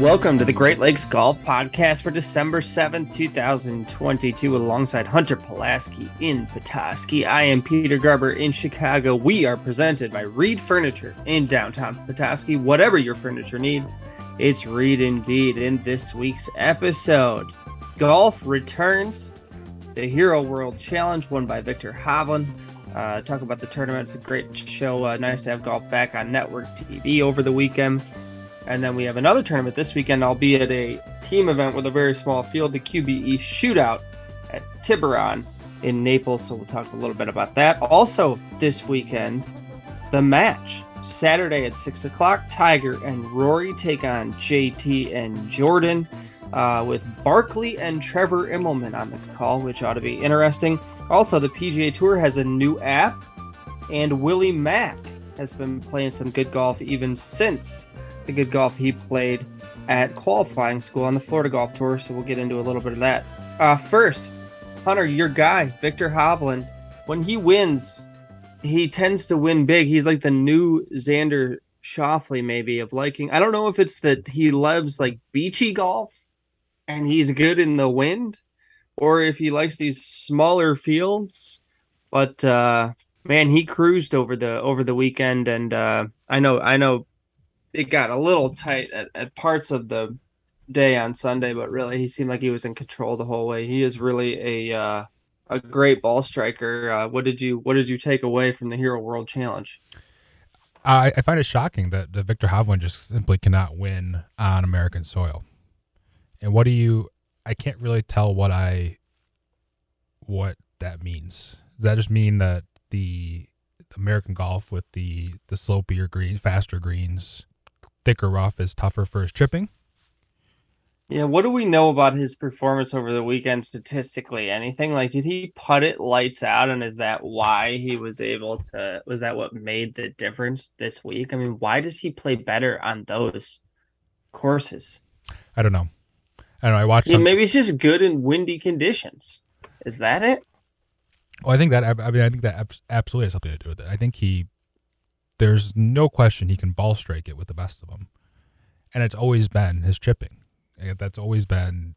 Welcome to the Great Lakes Golf Podcast for December 7th, 2022, alongside Hunter Pulaski in Petoskey. I am Peter Garber in Chicago. We are presented by Reed Furniture in downtown Petoskey. Whatever your furniture need, it's Reed indeed. In this week's episode, golf returns. The Hero World Challenge won by Viktor Hovland. Uh, talk about the tournament. It's a great show. Uh, nice to have golf back on network TV over the weekend. And then we have another tournament this weekend, albeit a team event with a very small field, the QBE Shootout at Tiburon in Naples. So we'll talk a little bit about that. Also, this weekend, the match. Saturday at 6 o'clock, Tiger and Rory take on JT and Jordan. Uh, with Barkley and Trevor Immelman on the call, which ought to be interesting. Also, the PGA Tour has a new app, and Willie Mack has been playing some good golf even since the good golf he played at qualifying school on the Florida Golf Tour. So we'll get into a little bit of that. Uh, first, Hunter, your guy, Viktor Hovland, when he wins, he tends to win big. He's like the new Xander Schauffele, maybe of liking. I don't know if it's that he loves like beachy golf and he's good in the wind, or if he likes these smaller fields. But uh, man, he cruised over the over the weekend, and uh, I know I know it got a little tight at, at parts of the day on Sunday, but really he seemed like he was in control the whole way. He is really a uh, a great ball striker. Uh, what did you what did you take away from the Hero World Challenge? I, I find it shocking that, that Viktor Hovland just simply cannot win on American soil. And what do you? I can't really tell what I what that means. Does that just mean that the American golf with the the slopier green, faster greens, thicker rough is tougher for his chipping? Yeah, what do we know about his performance over the weekend statistically? Anything like did he put it lights out and is that why he was able to was that what made the difference this week? I mean, why does he play better on those courses? I don't know. I don't know. I watched. Some... maybe it's just good in windy conditions. Is that it? Well, I think that I mean I think that absolutely has something to do with it. I think he, there's no question he can ball strike it with the best of them, and it's always been his chipping. Eh, that's always been.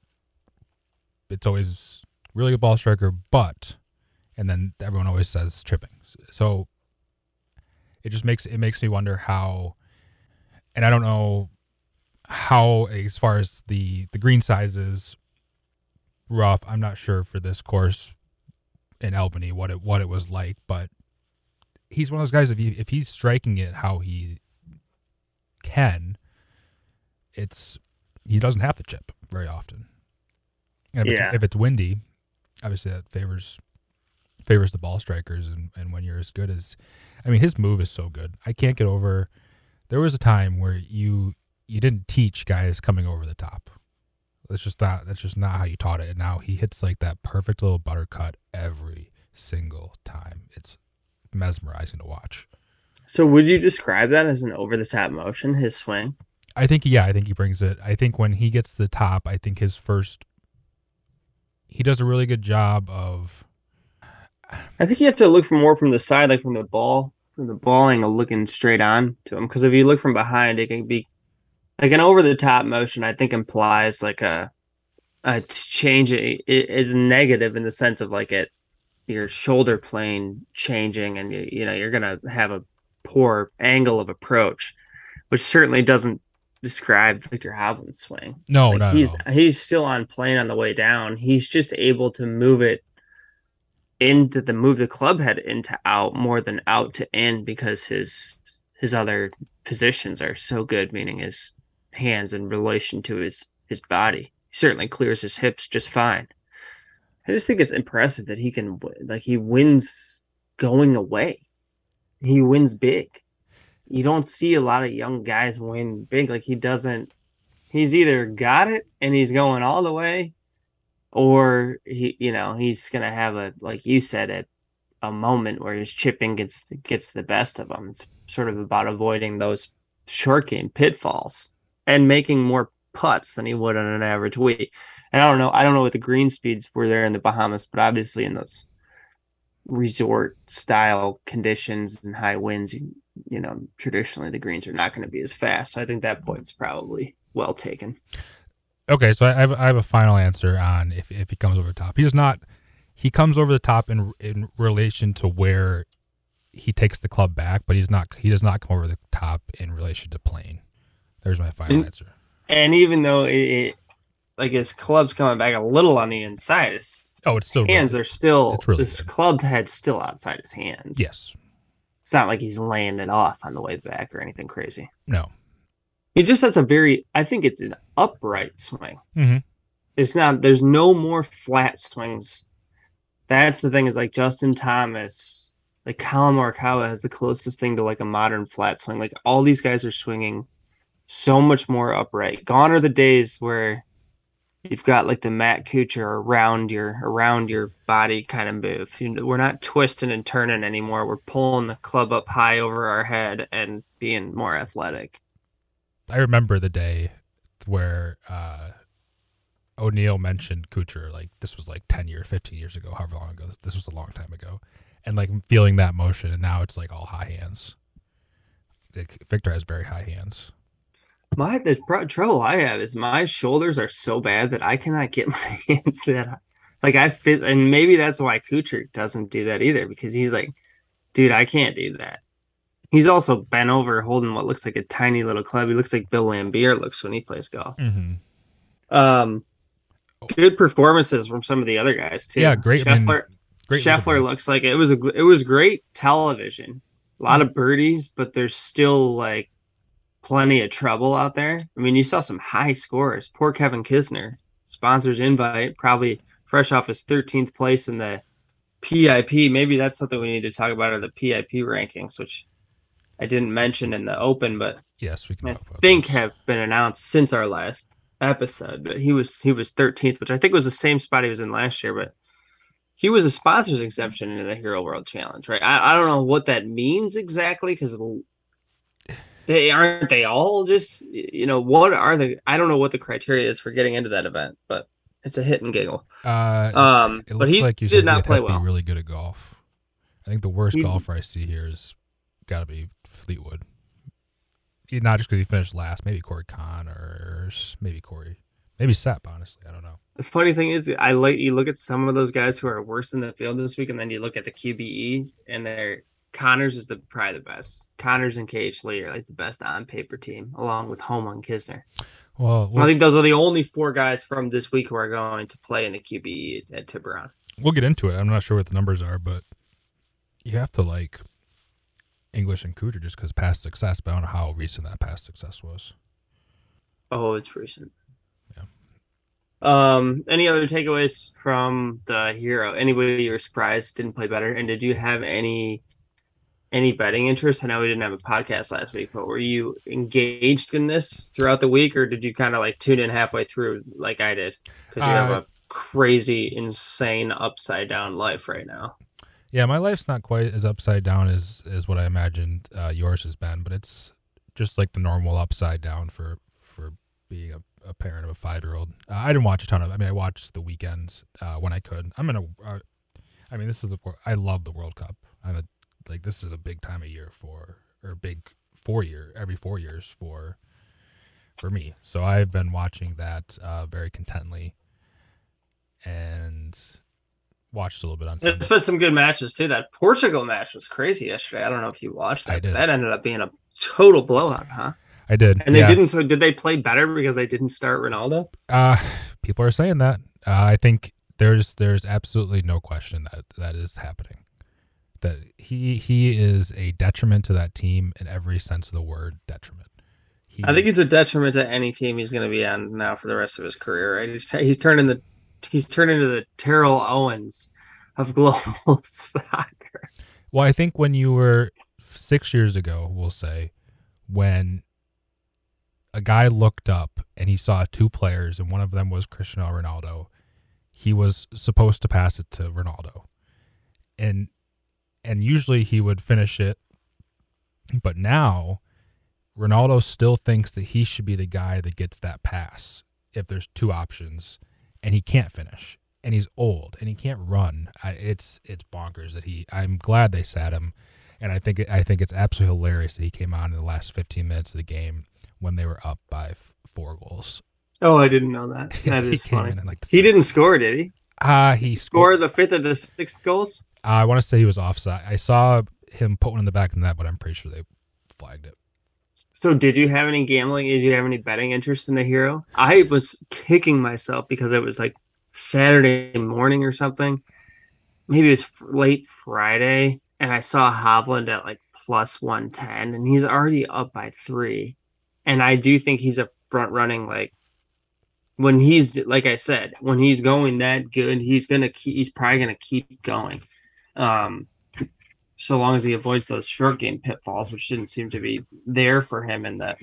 It's always really a ball striker, but, and then everyone always says chipping. So. It just makes it makes me wonder how, and I don't know how as far as the the green sizes rough i'm not sure for this course in albany what it what it was like but he's one of those guys if he if he's striking it how he can it's he doesn't have to chip very often and if, yeah. it's, if it's windy obviously that favors favors the ball strikers and, and when you're as good as i mean his move is so good i can't get over there was a time where you you didn't teach guys coming over the top. That's just not that's just not how you taught it. And now he hits like that perfect little buttercut every single time. It's mesmerizing to watch. So would you describe that as an over the top motion, his swing? I think yeah, I think he brings it. I think when he gets to the top, I think his first he does a really good job of I think you have to look for more from the side, like from the ball, from the ball angle looking straight on to him. Because if you look from behind, it can be like an over the top motion i think implies like a a change it is negative in the sense of like it your shoulder plane changing and you, you know you're gonna have a poor angle of approach which certainly doesn't describe Viktor Hovland's swing. No, like no, he's he's still on plane on the way down. He's just able to move it into the move the club head into out more than out to in because his his other positions are so good, meaning his hands in relation to his his body. He certainly clears his hips just fine. I just think it's impressive that he can like he wins going away. He wins big. You don't see a lot of young guys win big like he doesn't. He's either got it and he's going all the way, or he, you know, he's gonna have a like you said a a moment where his chipping gets gets the best of him. It's sort of about avoiding those short game pitfalls and making more putts than he would on an average week. And I don't know, I don't know what the green speeds were there in the Bahamas, but obviously in those resort style conditions and high winds, you, you know, traditionally the greens are not going to be as fast. So I think that point's probably well taken. Okay, so I have I have a final answer on if if he comes over the top. He does not. He comes over the top in in relation to where he takes the club back, but he's not. He does not come over the top in relation to playing. There's my final And- answer. And even though it, it like his club's coming back a little on the inside, his Oh, it's still hands are still really his good. clubbed head's still outside his hands. yes. It's not like he's laying it off on the way back or anything crazy. No. He just has a very I think it's an upright swing. Mm-hmm. It's not there's no more flat swings. That's the thing is like Justin Thomas, like Collin Morikawa has the closest thing to like a modern flat swing. Like all these guys are swinging so much more upright. Gone are the days where you've got like the Matt Kuchar around your around your body kind of move. You know, we're not twisting and turning anymore. We're pulling the club up high over our head and being more athletic. I remember the day where uh, O'Neill mentioned Kuchar. Like this was like ten years, fifteen years ago, however long ago. This was a long time ago, and like feeling that motion, and now it's like all high hands. Like, Viktor has very high hands. My the pro- trouble I have is my shoulders are so bad that I cannot get my hands that high. like I fit, and maybe that's why Kuchar doesn't do that either because he's like, dude, I can't do that. He's also bent over holding what looks like a tiny little club. He looks like Bill Laimbeer looks when he plays golf. Mm-hmm. Um, good performances from some of the other guys too. Yeah, great, Scheffler, Great Scheffler looks like it was a it was great television. A lot of birdies, but there's still like plenty of trouble out there. I mean, you saw some high scores. Poor Kevin Kisner, sponsors invite, probably fresh off his 13th place in the PIP. Maybe that's something we need to talk about are the PIP rankings, which I didn't mention in the open, but Yes, we can. I think those. have been announced since our last episode. But he was he was 13th, which I think was the same spot he was in last year. But he was a sponsors exemption into the Hero World Challenge, right? I, I don't know what that means exactly because they aren't they all just you know what are the I don't know what the criteria is for getting into that event, but it's a hit and giggle. Uh, Um, it but he like you did not play well. Really good at golf. I think the worst He- golfer I see here is got to be Fleetwood. He- Not just because he finished last, maybe Corey or maybe Corey, maybe Sepp. Honestly, I don't know. The funny thing is, I like you look at some of those guys who are worse in the field this week, and then you look at the QBE, and they're Conners is the probably the best. Conners and KH Lee are like the best on paper team, along with Homa and Kisner. Well, I think those are the only four guys from this week who are going to play in the QBE at Tiburon. we'll get into it. I'm not sure what the numbers are, but you have to like English and Kuchar just because past success. But I don't know how recent that past success was. Oh, it's recent. Yeah. Um. Any other takeaways from the hero? Anybody you were surprised didn't play better? And did you have any any betting interest? I know we didn't have a podcast last week, but were you engaged in this throughout the week, or did you kind of like tune in halfway through, like I did? Because you have Uh, a crazy, insane upside down life right now. Yeah, my life's not quite as upside down as as what I imagined uh, yours has been, but it's just like the normal upside down for for being a, a parent of a five year old. Uh, I didn't watch a ton of. I mean, I watched the weekends uh, when I could. I'm gonna. Uh, I mean, this is the. I love the World Cup. I'm a like this is a big time of year for or big four year every four years for for me. So I've been watching that uh, very contently and watched a little bit on Sunday. There's been some good matches too. That Portugal match was crazy yesterday. I don't know if you watched that. I did. That ended up being a total blowout, huh? I did. And they yeah. didn't. So did they play better because they didn't start Ronaldo? Uh, people are saying that. Uh, I think there's there's absolutely no question that that is happening. That he he is a detriment to that team in every sense of the word. Detriment. He, I think it's a detriment to any team he's going to be on now for the rest of his career. Right? He's he's turning the he's turned into the Terrell Owens of global soccer. Well, I think when you were six years ago, we'll say, when a guy looked up and he saw two players and one of them was Cristiano Ronaldo, he was supposed to pass it to Ronaldo. And and usually he would finish it. But now Ronaldo still thinks that he should be the guy that gets that pass if there's two options and he can't finish and he's old and he can't run. I, it's it's bonkers that he. I'm glad they sat him, and I think I think it's absolutely hilarious that he came on in the last 15 minutes of the game when they were up by f- four goals. Oh, I didn't know that. That he funny. like He didn't score, did he? Ah, he Score scored. the fifth of the sixth goals? I want to say he was offside. I saw him put one in the back of that, but I'm pretty sure they flagged it. So, did you have any gambling? Did you have any betting interest in the hero? I was kicking myself because it was like Saturday morning or something. Maybe it was late Friday, and I saw Hovland at like plus 110, and he's already up by three. And I do think he's a front running, like, when he's, like I said, when he's going that good, he's going to keep, he's probably going to keep going. Um, so long as he avoids those short game pitfalls, which didn't seem to be there for him in that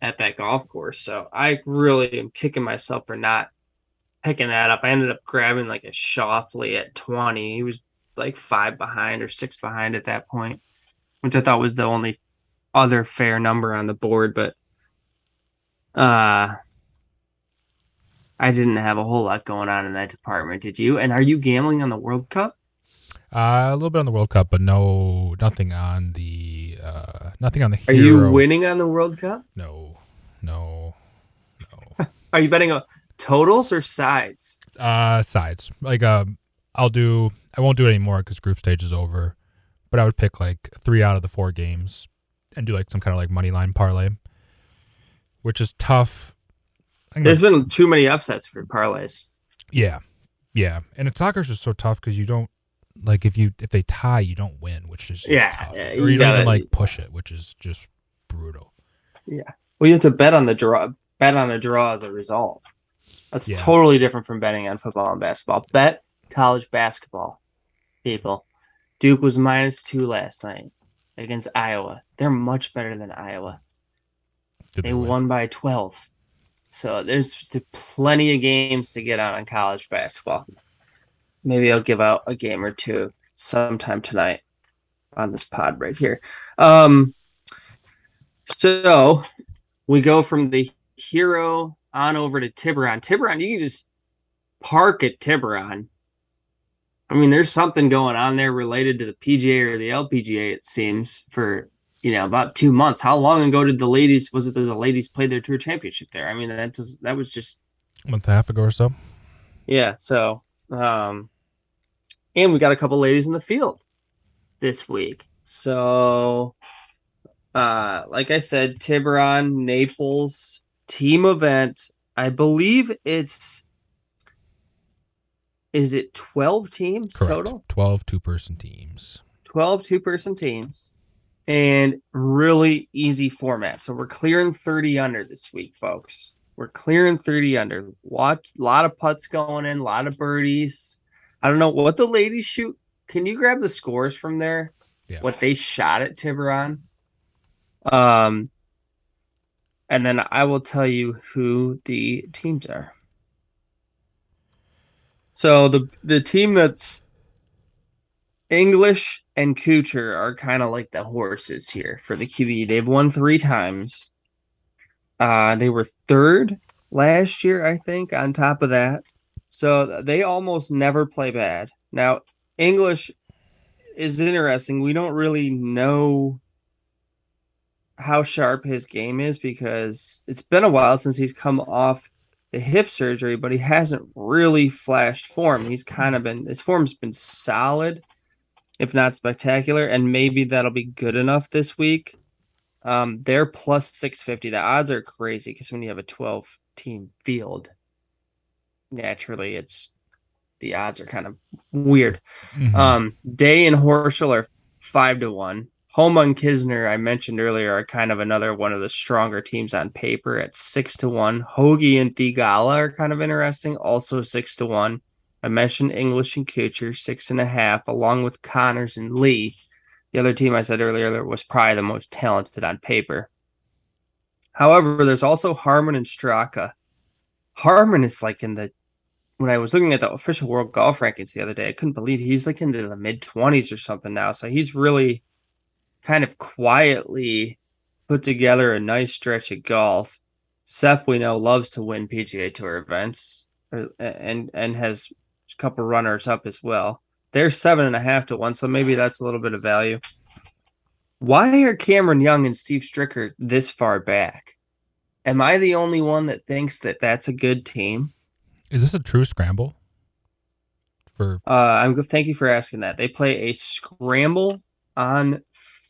at that golf course. So I really am kicking myself for not picking that up. I ended up grabbing like a Schauffele at 20. He was like five behind or six behind at that point, which I thought was the only other fair number on the board, but uh I didn't have a whole lot going on in that department, did you? And are you gambling on the World Cup? Uh, a little bit on the World Cup, but no, nothing on the, uh, nothing on the Are hero. you winning on the World Cup? No, no, no. Are you betting on totals or sides? uh, sides. Like, um, I'll do. I won't do it anymore because group stage is over. But I would pick like three out of the four games and do like some kind of like money line parlay, which is tough. There's that's- been too many upsets for parlays. yeah, yeah, and it's soccer's just so tough because you don't like if you if they tie you don't win, which is just Yeah, tough. yeah, or you you, don't gotta- even like push it, which is just brutal. Yeah, well, you have to bet on the draw. Bet on a draw as a result. That's Yeah. totally different from betting on football and basketball. Bet college basketball, people. Duke was minus two last night against Iowa. They're much better than Iowa. Did They win? won by 12. So there's plenty of games to get on in college basketball. Maybe I'll give out a game or two sometime tonight on this pod right here. Um, so we go from the hero on over to Tiburon. Tiburon, you can just park at Tiburon. I mean, there's something going on there related to the PGA or the LPGA, it seems, for you know about two months. How long ago did the ladies was it that the ladies played their tour championship there? I mean, that just that was just a month and a half ago or so. yeah. So, um, and we got a couple ladies in the field this week. So, uh, like I said, Tiburon, Naples team event. I believe it's is it 12 teams Correct. total? 12 two person teams. 12 two person teams and really easy format. So we're clearing 30 under this week, folks. We're clearing 30 under. Watch a lot of putts going in, a lot of birdies. I don't know what the ladies shoot. Can you grab the scores from there? Yeah. What they shot at Tiburon? Um and then I will tell you who the teams are. So the the team that's English and Kuchar are kind of like the horses here for the QB. They've won three times. Uh, they were third last year, I think, on top of that. So they almost never play bad. Now, English is interesting. We don't really know how sharp his game is because it's been a while since he's come off the hip surgery, but he hasn't really flashed form. He's kind of been his form's been solid, if not spectacular, and maybe that'll be good enough this week. Um, they're plus six fifty. The odds are crazy because when you have a twelve team field, naturally it's the odds are kind of weird. Mhm. Um, Day and Horschel are five to one. Homa and Kisner, I mentioned earlier, are kind of another one of the stronger teams on paper at six to one. Hoge and Theegala are kind of interesting, also six to one. I mentioned English and Kuchar, six and a half, along with Conners and Lee. The other team I said earlier was probably the most talented on paper. However, there's also Harman and Straka. Harman is like in the when I was looking at the official world golf rankings the other day, I couldn't believe he's like into the mid twenties or something now. So he's really kind of quietly put together a nice stretch of golf. Seth, we know, loves to win PGA Tour events, uh, and and has a couple runners up as well. They're seven and a half to one, so maybe that's a little bit of value. Why are Cameron Young and Steve Stricker this far back? Am I the only one that thinks that that's a good team? Is this a true scramble? For Uh, I'm good. thank you for asking that. They play a scramble on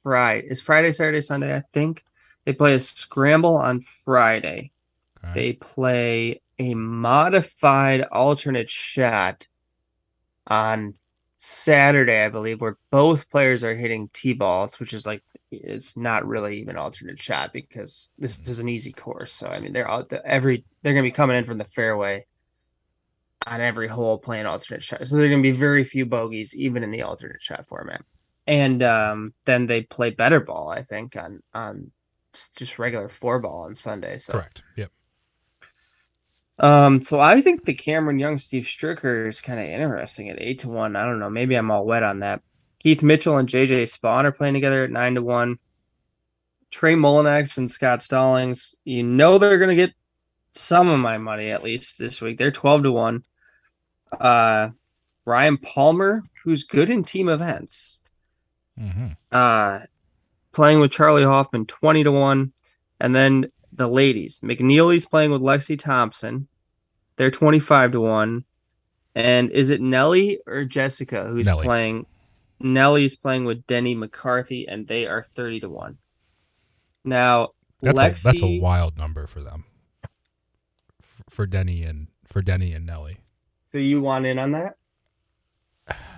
Friday. Is Friday, Saturday, Sunday? I think they play a scramble on Friday. okay. They play a modified alternate shot on Saturday, I believe, where both players are hitting T balls, which is like it's not really even alternate shot because this is an easy course. So I mean, they're out the, every they're gonna be coming in from the fairway on every hole playing alternate shot. So there are gonna be very few bogeys even in the alternate shot format. And um, then they play better ball, I think, on on just regular four ball on Sunday. So correct. Yep. um, so I think the Cameron Young Steve Stricker is kind of interesting at eight to one. I don't know. Maybe I'm all wet on that. Keith Mitchell and JJ Spaun are playing together at nine to one. Trey Mullinax and Scott Stallings, you know they're gonna get some of my money at least this week. They're twelve to one. Uh Ryan Palmer, who's good in team events, hmm uh playing with Charley Hoffman 20 to 1 and then the ladies McNealy's playing with Lexi Thompson. They're 25 to 1 and is it Nelly or Jessica who's Nelly. playing? Nelly's playing with Denny McCarthy and they are 30 to 1 now That's Lexi a that's a wild number for them. For Denny and for Denny and Nelly. So you want in on that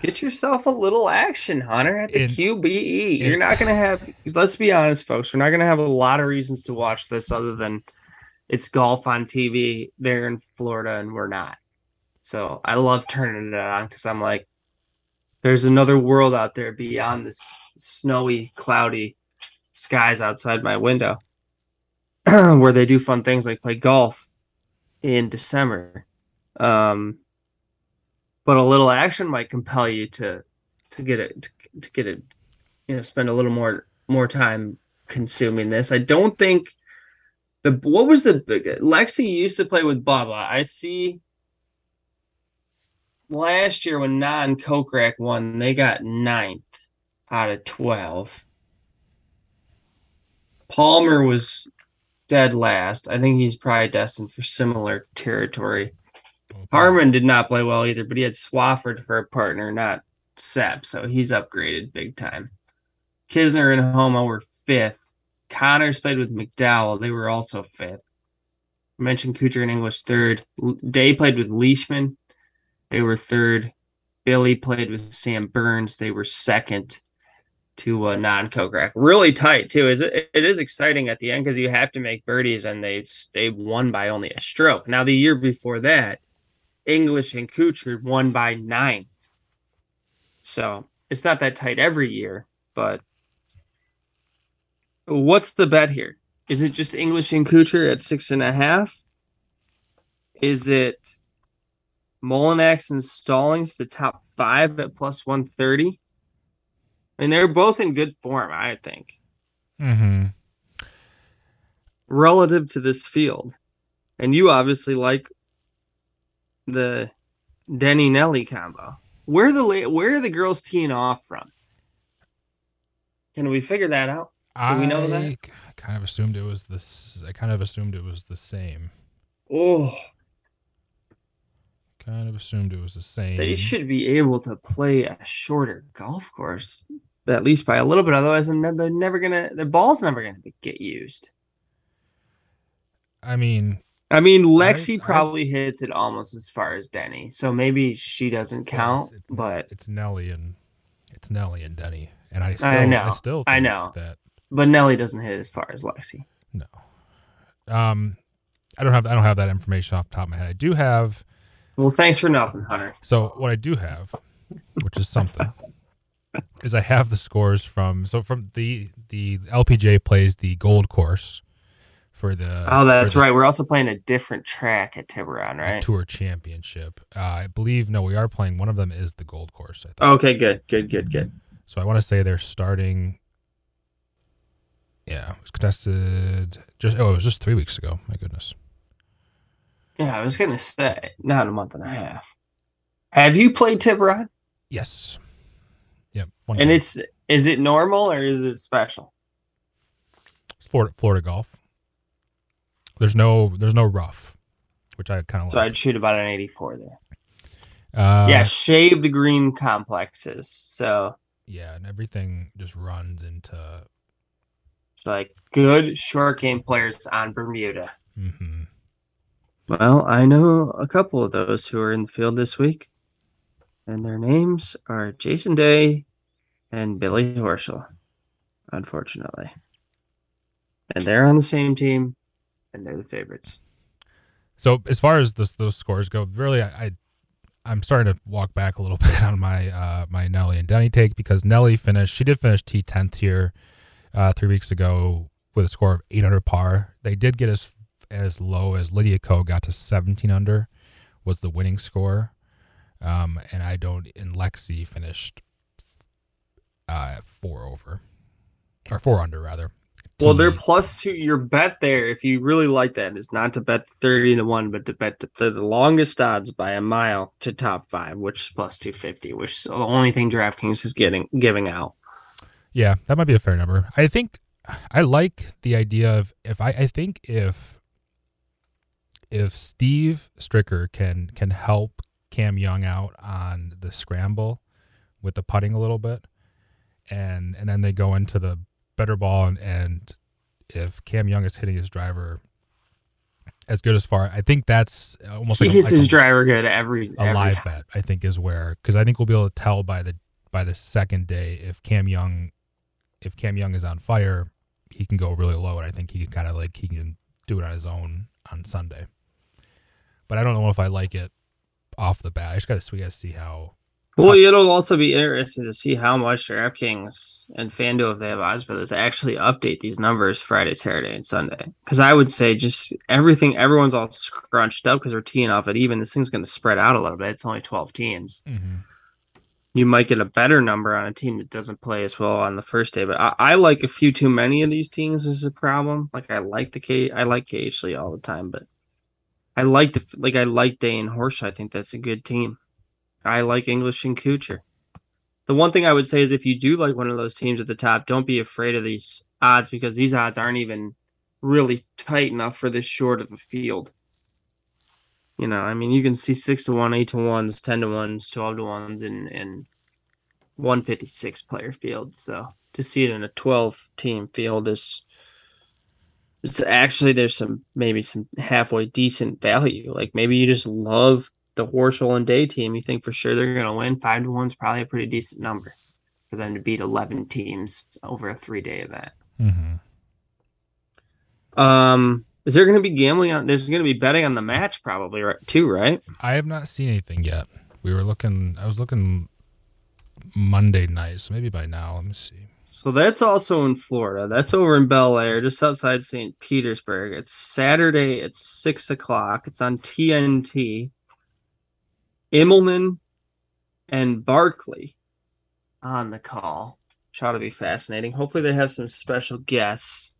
Get yourself a little action, Hunter, at the In- QBE. You're not going to have, let's be honest, folks, we're not going to have a lot of reasons to watch this other than it's golf on TV. They're in Florida and we're not. So I love turning it on because I'm like, there's another world out there beyond this snowy, cloudy skies outside my window where they do fun things like play golf in December. Um, but a little action might compel you to to get it to, to get it you know spend a little more more time consuming this. I don't think the what was the big lexi used to play with bubba. I see last year when na kokrak won they got ninth out of 12 palmer was dead last. I think he's probably destined for similar territory Harman did not play well either, but he had Swafford for a partner, not Sepp, so he's upgraded big time. Kisner and Homa were fifth. Conners played with McDowell; they were also fifth. I mentioned Kuchar and English third. Day played with Leishman; they were third. Billy played with Sam Burns; they were second to uh, Na Kokrak. Really tight too. Is it? It is exciting at the end because you have to make birdies, and they they won by only a stroke. Now the year before that. English and Kuchar won by nine. So it's not that tight every year, but what's the bet here? Is it just English and Kuchar at six and a half? Is it Mullinax and Stallings the top five at plus 130? I mean, they're both in good form, I think, Mm-hmm. relative to this field. And you obviously like the Denny Nelly combo. Where are the la- where are the girls teeing off from? Can we figure that out? Do we know that? I kind of assumed it was this. I kind of assumed it was the same. Oh, Kind of assumed it was the same. they should be able to play a shorter golf course, at least by a little bit. Otherwise, then they're never gonna. Their ball's never gonna get used. I mean, I mean, Lexi I- probably hits it almost as far as Denny, so maybe she doesn't count. it's- it's- but it's Nelly and it's Nelly and Denny, and I still, I know, I still, I know. that but Nelly doesn't hit as far as Lexi. no. Um, I don't have I don't have that information off the top of my head. I do have. Well, thanks for nothing, Hunter. So what I do have, which is something, is I have the scores from so from the the LPJ plays the gold course for the Oh, that's the right. We're also playing a different track at Tiburon, right? tour championship. Uh, I believe no, we are playing. One of them is the gold course. I think. Okay, good, good, good, good. So I want to say they're starting. Yeah, it was contested just oh, it was just three weeks ago. My goodness. Yeah, I was gonna say not a month and a half. Have you played Tiburon? Yes. One And game. it's Is it normal or is it special? It's Florida, Florida golf. There's no there's no rough, which I kind of like. So like. I'd shoot about an 84 there. Uh, yeah, shave the green complexes. So yeah, and everything just runs into. like good short game players on Bermuda. hmm Well, I know a couple of those who are in the field this week, and their names are Jason Day and Billy Horschel, unfortunately. And they're on the same team, and they're the favorites. So as far as those those scores go, really, I, I I'm starting to walk back a little bit on my uh, my Nelly and Denny take because Nelly finished. She did finish T tenth here uh, three weeks ago with a score of eight under par. They did get as as low as Lydia Ko got to seventeen under was the winning score, um, and I don't. And Lexi finished uh, four over or four under rather. Well, they're plus two. Your bet there, if you really like that, is not to bet 30 to 1, but to bet the, the longest odds by a mile to top five, which is plus 250, which is the only thing DraftKings is getting giving out. Yeah, that might be a fair number. I think I like the idea of if I I think if if Steve Stricker can can help Cam Young out on the scramble with the putting a little bit and and then they go into the better ball and, and if Cam Young is hitting his driver as good as far, I think that's almost he like a- hits like his a- driver good every, a every live time. bet i think is where because i think we'll be able to tell by the by the second day if cam young if cam young is on fire he can go really low and i think he can kind of like he can do it on his own on sunday but i don't know if i like it off the bat i just gotta we gotta see how Well, it'll also be interesting to see how much DraftKings and FanDuel, if they have odds for this, actually update these numbers Friday, Saturday, and Sunday. Because I would say just everything, everyone's all scrunched up because we're teeing off at even. This thing's going to spread out a little bit. It's only 12 teams. Mm-hmm. You might get a better number on a team that doesn't play as well on the first day, but I, I like a few too many of these teams is a problem. Like I like the K, I like KH all the time, but I like the like I like Day and Horse. I think that's a good team. I like English and Kuchar. The one thing I would say is if you do like one of those teams at the top, don't be afraid of these odds because these odds aren't even really tight enough for this short of a field. You know, I mean, you can see six to one, eight to ones, ten to ones, twelve to ones, in in one fifty six player field. So to see it in a twelve team field is it's actually there's some maybe some halfway decent value. Like maybe you just love the Horschel and Day team. You think for sure they're going to win. Five to one's probably a pretty decent number for them to beat eleven teams over a three day event. mm-hmm. Um, is there going to be gambling on? There's going to be betting on the match probably right too, right? i have not seen anything yet we were looking i was looking monday night so maybe by now let me see So that's also in Florida. That's over in Bel Air, just outside St. Petersburg. It's Saturday at six o'clock. It's on TNT. Immelman and Barkley on the call. Which ought to be fascinating. Hopefully they have some special guests.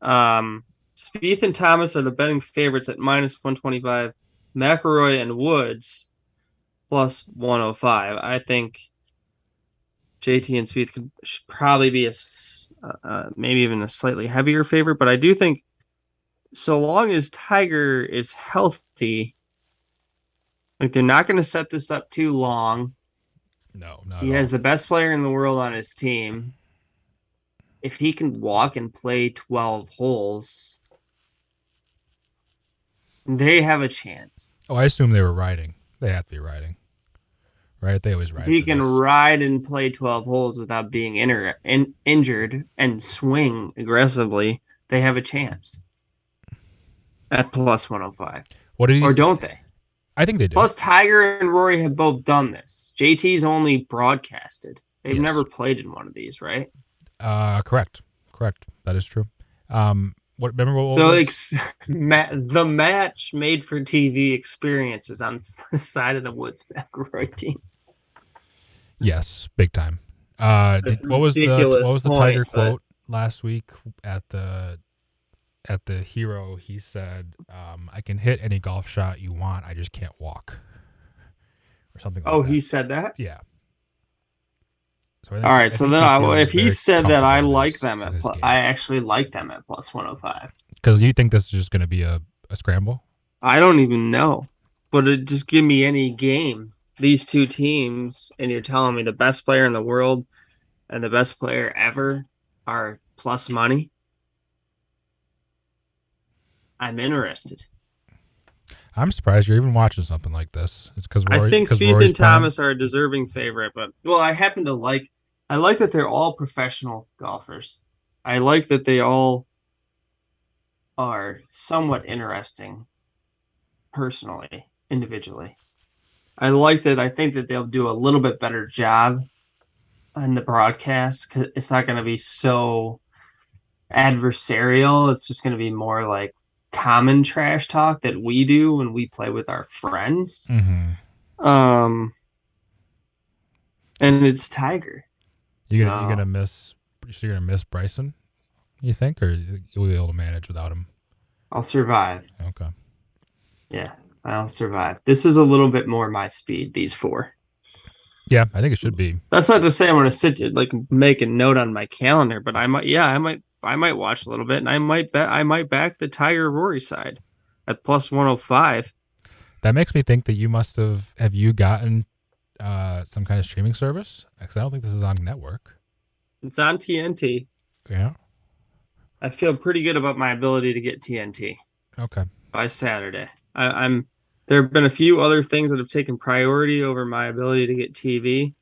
Um Spieth and Thomas are the betting favorites at minus 125. McIlroy and Woods plus 105. I think JT and Spieth could should probably be a uh, uh, maybe even a slightly heavier favorite, but I do think so long as Tiger is healthy, like they're not going to set this up too long. no not He has all. the best player in the world on his team. If he can walk and play 12 holes, they have a chance. oh i assume they were riding they have to be riding right they always ride he can this. ride and play 12 holes without being inter- in- injured and swing aggressively, they have a chance at plus 105. what did he Or s- don't they? I think they did Plus, Tiger and Rory have both done this. JT's only broadcasted. They've Yes. never played in one of these, right? Uh, correct, correct. That is true. Um, what remember what? So, was- like, ma- the match made for TV experience is on the side of the Woods McIlroy team. yes, big time. Uh, did- what was the what was the point, Tiger but- quote last week at the at the hero? He said, um, "I can hit any golf shot you want. I just can't walk," or something. Like Oh, that. he said that? yeah. So I think- All I so then I, if he said that I like them at, game. I actually like them at plus 105. Because you think this is just going to be a, a scramble? I don't even know, but it just give me any game. These two teams, and you're telling me the best player in the world and the best player ever are plus money. I'm interested. I'm surprised you're even watching something like this. It's because I think Spieth and Thomas are a deserving favorite, but well, I happen to like. I like that they're all professional golfers. I like that they all are somewhat interesting, personally, individually. I like that. I think that they'll do a little bit better job on the broadcast because it's not going to be so adversarial. It's just going to be more like common trash talk that we do when we play with our friends. Mm-hmm. Um, and it's Tiger. You gonna, So- you gonna miss? You're gonna miss Bryson? You think, or you'll be able to manage without him? I'll survive. Okay. Yeah, I'll survive. This is a little bit more my speed. These four. Yeah, I think it should be. That's not to say I'm going to sit to like make a note on my calendar, but I might. Yeah, I might. I might watch a little bit, and I might bet. I might back the Tiger Rory side at plus 105. That makes me think that you must have. Have you gotten uh, some kind of streaming service? Because I don't think this is on network. It's on TNT. Yeah. I feel pretty good about my ability to get TNT. Okay. by Saturday. I, I'm there have been a few other things that have taken priority over my ability to get TV,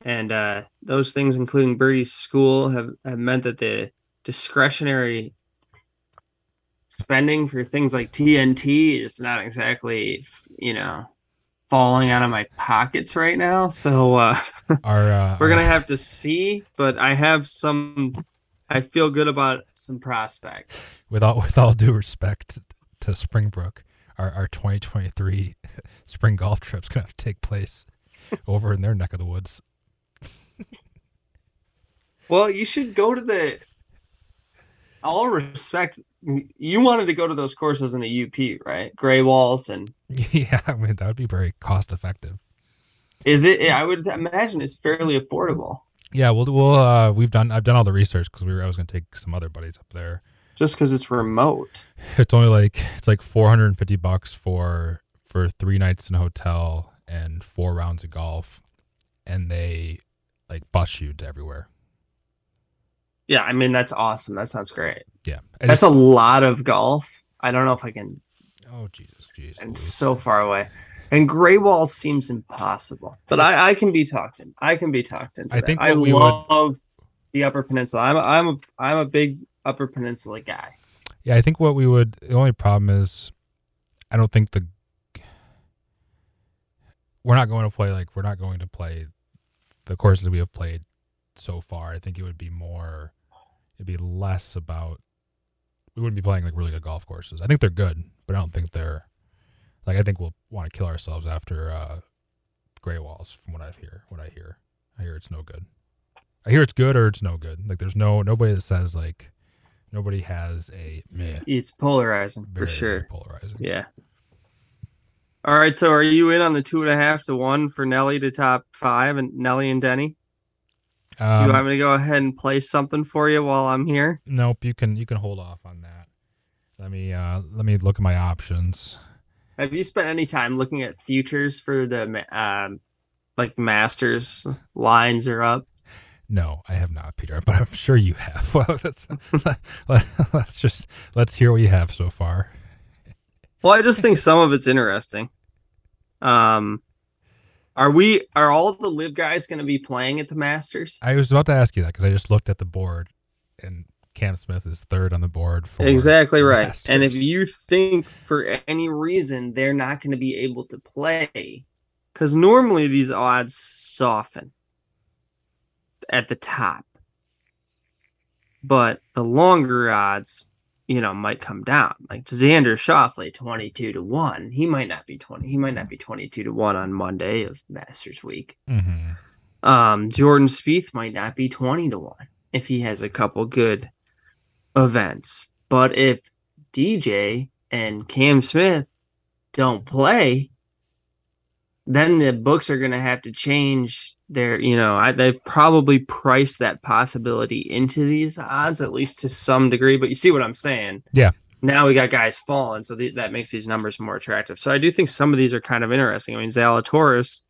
and uh, those things, including Birdie's school, have, have meant that the discretionary spending for things like TNT is not exactly, you know, falling out of my pockets right now. So uh, Our uh, we're gonna have to see, but I have some. I feel good about some prospects. with all with all due respect to Springbrook, our our 2023 spring golf trip's gonna have to take place over in their neck of the woods. Well, you should go to the. All respect, you wanted to go to those courses in the UP, right? Greywalls, and yeah, I mean that would be very cost effective. is it? I would imagine it's fairly affordable, Yeah, we'll we'll uh, we've done I've done all the research because we were I was gonna take some other buddies up there. just because it's remote. It's only like it's like 450 bucks for for three nights in a hotel and four rounds of golf, and they like bus you to everywhere. Yeah, I mean that's awesome. That sounds great. Yeah, and That's a lot of golf. I don't know if I can. oh Jesus, Jesus. And so far away, and Greywalls seems impossible. But I, I can be talked in. I can be talked into. I that. think I we would- love the Upper Peninsula. I'm a, I'm a I'm a big Upper Peninsula guy. Yeah, I think what we would the only problem is I don't think the we're not going to play like we're not going to play the courses we have played so far. I think it would be more it'd be less about we wouldn't be playing like really good golf courses. I think they're good, but I don't think they're like I think we'll want to kill ourselves after uh Greywalls from what I hear. What I hear. I hear it's no good. I hear it's good or it's no good. Like there's no nobody that says like nobody has a meh It's polarizing very, for sure. polarizing. Yeah. All right. So are you in on the two and a half to one for Nelly to top five and Nelly and Denny? Um, you want me to go ahead and play something for you while I'm here? nope, you can you can hold off on that. Let me uh let me look at my options. Have you spent any time looking at futures for the um, like Masters lines are up? No, I have not, Peter, but I'm sure you have. Well, let's let, let's just let's hear what you have so far. Well, I just think some of it's interesting. Um, are we are all the LIV guys going to be playing at the Masters? I was about to ask you that because I just looked at the board, and Cam Smith is third on the board for Exactly right. And if you think for any reason they're not going to be able to play, because normally these odds soften at the top, but the longer odds, you know, might come down. Like Xander Schauffele, twenty-two to one. He might not be twenty. He might not be twenty-two to one on Monday of Masters week. Mhm. Um, Jordan Spieth might not be 20 to 1 if he has a couple good events. But if DJ and Cam Smith don't play, then the books are going to have to change their, you know, I, they've probably priced that possibility into these odds, at least to some degree. But you see what I'm saying? Yeah. Now we got guys falling, so the, that makes these numbers more attractive. So I do think some of these are kind of interesting. I mean, Zalatoris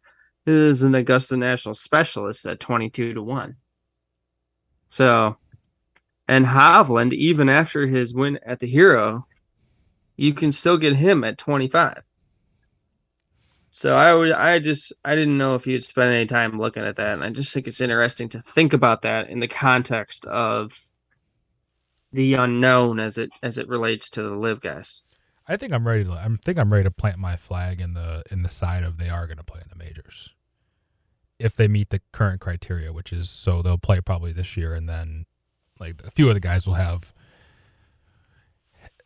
is an Augusta National specialist at 22 to 1. So, and Hovland, even after his win at the Hero, you can still get him at 25. So I would, I just, I didn't know if you'd spend any time looking at that, and I just think it's interesting to think about that in the context of the unknown as it as it relates to the LIV guys. I think I'm ready to. I think I'm ready to plant my flag in the in the side of they are going to play in the majors if they meet the current criteria, which is so they'll play probably this year, and then like a few of the guys will have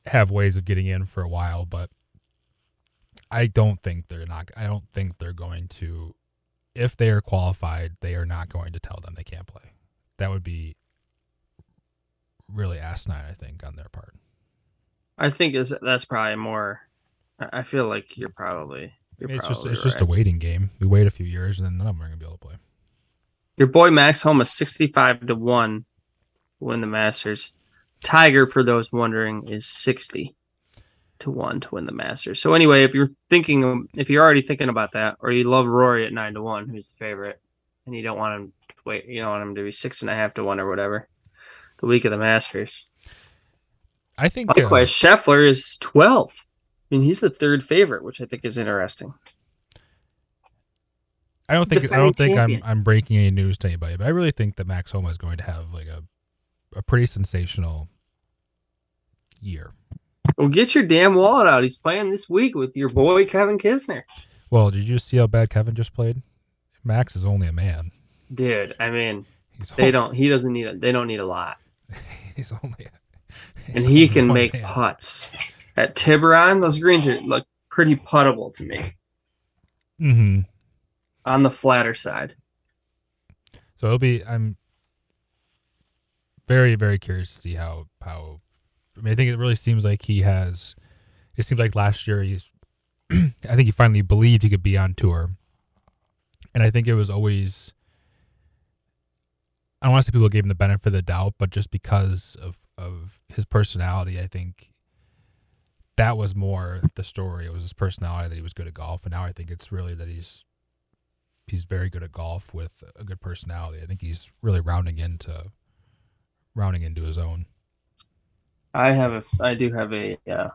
have ways of getting in for a while, but I don't think they're not. I don't think they're going to. If they are qualified, they are not going to tell them they can't play. That would be really asinine. I think on their part. I think is that's probably more. I feel like you're probably. You're it's probably just it's right. just a waiting game. We wait a few years, and then none of them are going to be able to play. Your boy Max Homa sixty-five to one, win the Masters. Tiger, for those wondering, is sixty to one to win the Masters. So anyway, if you're thinking, if you're already thinking about that, or you love Rory at nine to one, who's the favorite, and you don't want him to wait, you don't want him to be six and a half to one or whatever, the week of the Masters. I think uh, Likewise, Scheffler is twelve. I mean, he's the third favorite, which I think is interesting. I don't think I don't defending think I'm. I'm breaking any news to anybody, but I really think that Max Homa is going to have like a a pretty sensational year. Well, get your damn wallet out. He's playing this week with your boy Kevin Kisner. Well, did you see how bad Kevin just played? Max is only a man. Dude, I mean, He's they don't. He doesn't need a. They don't need a lot, He's only. and he's he only can make man. putts. At Tiburon, those greens are look pretty puttable to me Mhm. on the flatter side. So it'll be. I'm very very curious to see how how. I mean, I think it really seems like he has. It seemed like last year he's. I think he finally believed he could be on tour, and I think it was always. I don't want to say people gave him the benefit of the doubt, but just because of of his personality, I think that was more the story. It was his personality that he was good at golf, and now I think it's really that he's he's very good at golf with a good personality. I think he's really rounding into rounding into his own. I have a. I do have a uh,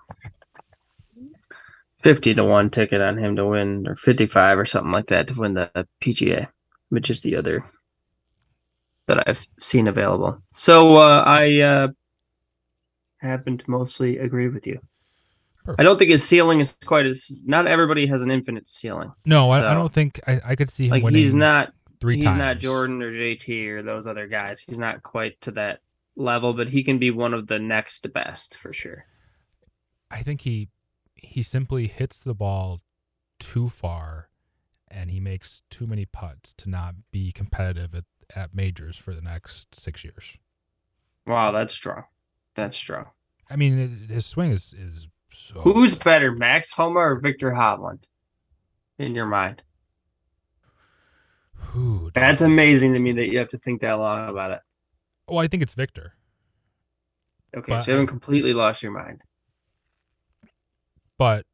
fifty to one ticket on him to win, or fifty-five or something like that to win the PGA, which is the other that I've seen available. So uh, I uh, happen to mostly agree with you. Perfect. I don't think his ceiling is quite as. Not everybody has an infinite ceiling. No, I, I don't think I, I could see him Like winning. he's not. three he's times. not Jordan or JT or those other guys. He's not quite to that level, but he can be one of the next best for sure. I think he he simply hits the ball too far, and he makes too many putts to not be competitive at, at majors for the next six years. Wow, that's strong. That's strong. I mean, it, his swing is is so. Who's better, Max Homa or Viktor Hovland? In your mind, Who? that's amazing to me that you have to think that long about it. Oh, I think it's Viktor, Okay, But- so you haven't completely lost your mind. but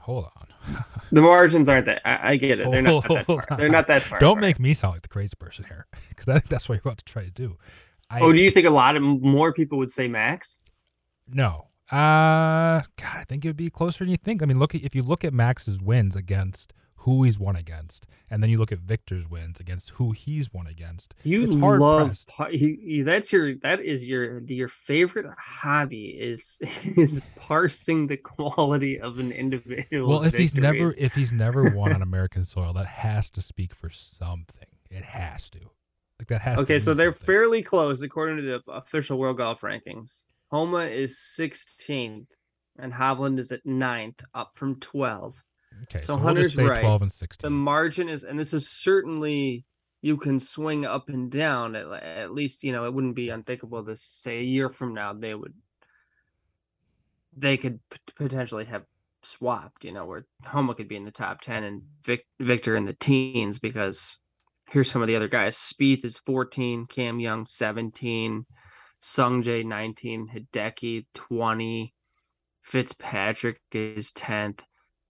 hold on. The margins aren't that. I, I get it. They're not that far. They're not that far. Don't apart. make me sound like the crazy person here, because I think that's what you're about to try to do. I, Oh, do you think a lot of more people would say Max? No. Uh God, I think it would be closer than you think. I mean, look at if you look at Max's wins against who he's won against, and then you look at Viktor's wins against who he's won against. You It's hard love you, you, that's your that is your your favorite hobby is is parsing the quality of an individual. Well, if he's never if he's never won on American soil, that has to speak for something. It has to. Like that has to okay, so they're something. fairly close according to the official World Golf Rankings. Homa is 16th, and Hovland is at 9th, up from 12. Okay, so so, we'll just say right. 12 and sixteen. The margin is, and this is certainly you can swing up and down. At, at least you know it wouldn't be unthinkable to say a year from now they would they could p- potentially have swapped, you know, where Homa could be in the top 10 and Vic- Viktor in the teens because here's some of the other guys. Spieth is 14, Cam Young 17, Sung Sungjae 19, Hideki 20, Fitzpatrick is 10th,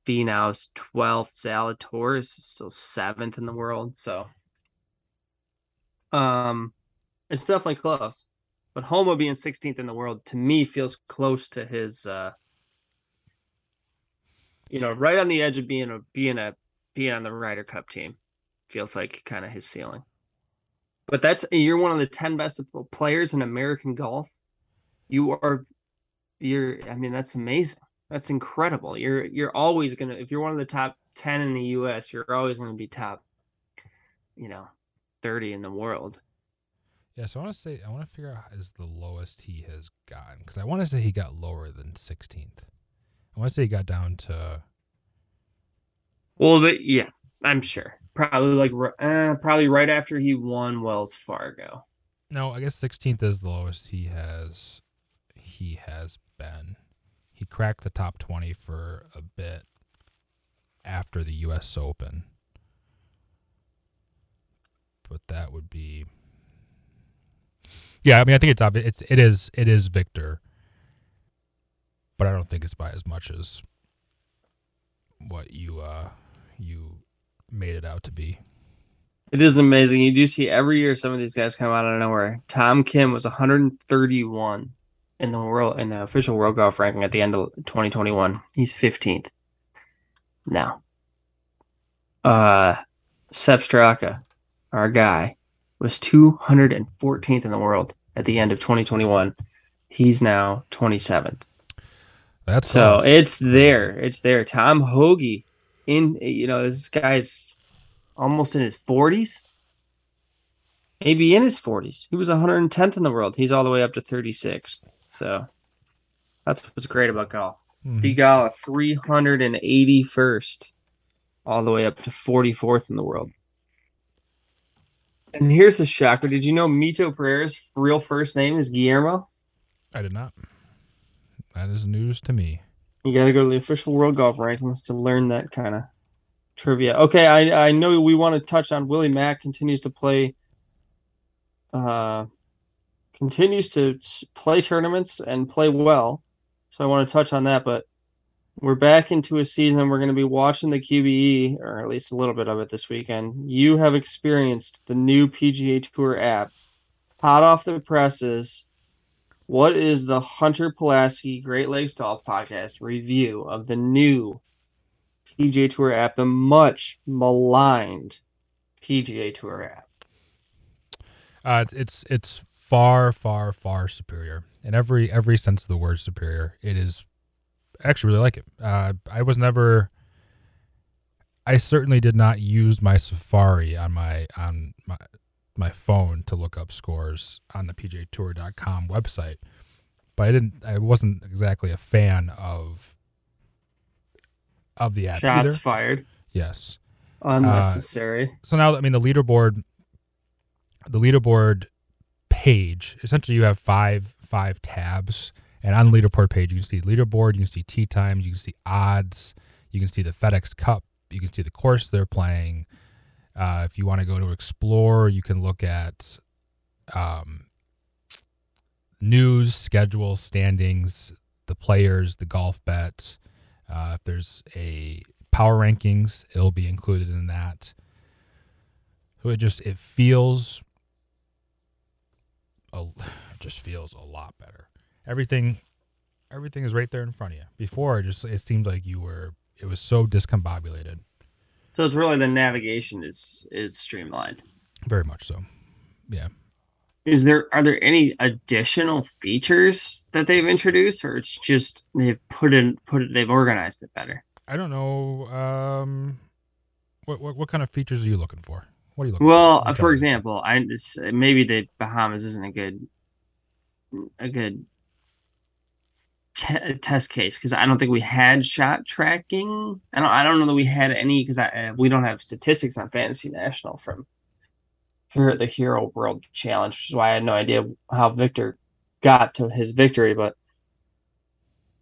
Finau's 12th, Zalatoris is still 7th in the world. So um it's definitely close. But Homa being 16th in the world to me feels close to his uh you know, right on the edge of being a being a being on the Ryder Cup team. Feels like kind of his ceiling. But that's you're one of the 10 best players in American golf. You are you're I mean that's amazing. That's incredible. You're you're always going to if you're one of the top 10 in the US, you're always going to be top you know, 30 in the world. Yeah, so I want to say I want to figure out is the lowest he has gotten because I want to say he got lower than 16th. I want to say he got down to. Well, the, yeah, I'm sure. Probably like uh, probably right after he won Wells Fargo. No, I guess 16th is the lowest he has he has been. He cracked the top 20 for a bit after the US Open. But that would be Yeah, I mean I think it's obvious it's it is it is Viktor but I don't think it's by as much as what you uh you made it out to be. It is amazing. You do see every year some of these guys come out of nowhere. Tom Kim was 131 in the world in the official world golf ranking at the end of 2021. He's 15th now. Uh, Sepp Straka, our guy, was 214th in the world at the end of 2021. He's now 27th. That's so tough. it's there. It's there. Tom Hoge, in you know, this guy's almost in his forties, maybe in his forties. He was 110th in the world. He's all the way up to 36th. So that's what's great about golf. Mm-hmm. Theegala 381st, all the way up to 44th in the world. And here's a shocker. Did you know Mito Pereira's real first name is Guillermo? I did not. That is news to me. You got to go to the official World Golf Rankings to learn that kind of trivia. Okay, I I know we want to touch on Willie Mack continues to play. Uh, continues to play tournaments and play well, so I want to touch on that. But we're back into a season. We're going to be watching the QBE, or at least a little bit of it this weekend. You have experienced the new PGA Tour app, hot off the presses. What is the Hunter Pulaski Great Lakes Golf Podcast review of the new PGA Tour app, the much maligned PGA Tour app? Uh, it's it's it's far far far superior in every every sense of the word superior. It is I actually really like it. Uh, I was never. I certainly did not use my Safari on my on my my phone to look up scores on the PGAtour.com website, but I didn't. I wasn't exactly a fan of of the app. Shots either. fired. Yes. Unnecessary. Uh, so now, I mean, the leaderboard, the leaderboard page. Essentially, you have five five tabs, and on the leaderboard page, you can see leaderboard, you can see tee times, you can see odds, you can see the FedEx Cup, you can see the course they're playing uh, if you want to go to explore, you can look at um, news, schedule, standings, the players, the golf bet. Uh, if there's a power rankings, it'll be included in that. So it just it feels a, it just feels a lot better. Everything everything is right there in front of you. Before it just it seemed like you were it was so discombobulated. So it's really the navigation is is streamlined. Very much so. Yeah. Is there are there any additional features that they've introduced, or it's just they've put in put it they've organized it better? I don't know. Um, what what what kind of features are you looking for? What are you looking well, for? For example, I just, maybe the Bahamas isn't a good a good te- test case because I don't think we had shot tracking. I don't. I don't know that we had any because I uh, we don't have statistics on Fantasy National from here at the Hero World Challenge, which is why I had no idea how Viktor got to his victory. But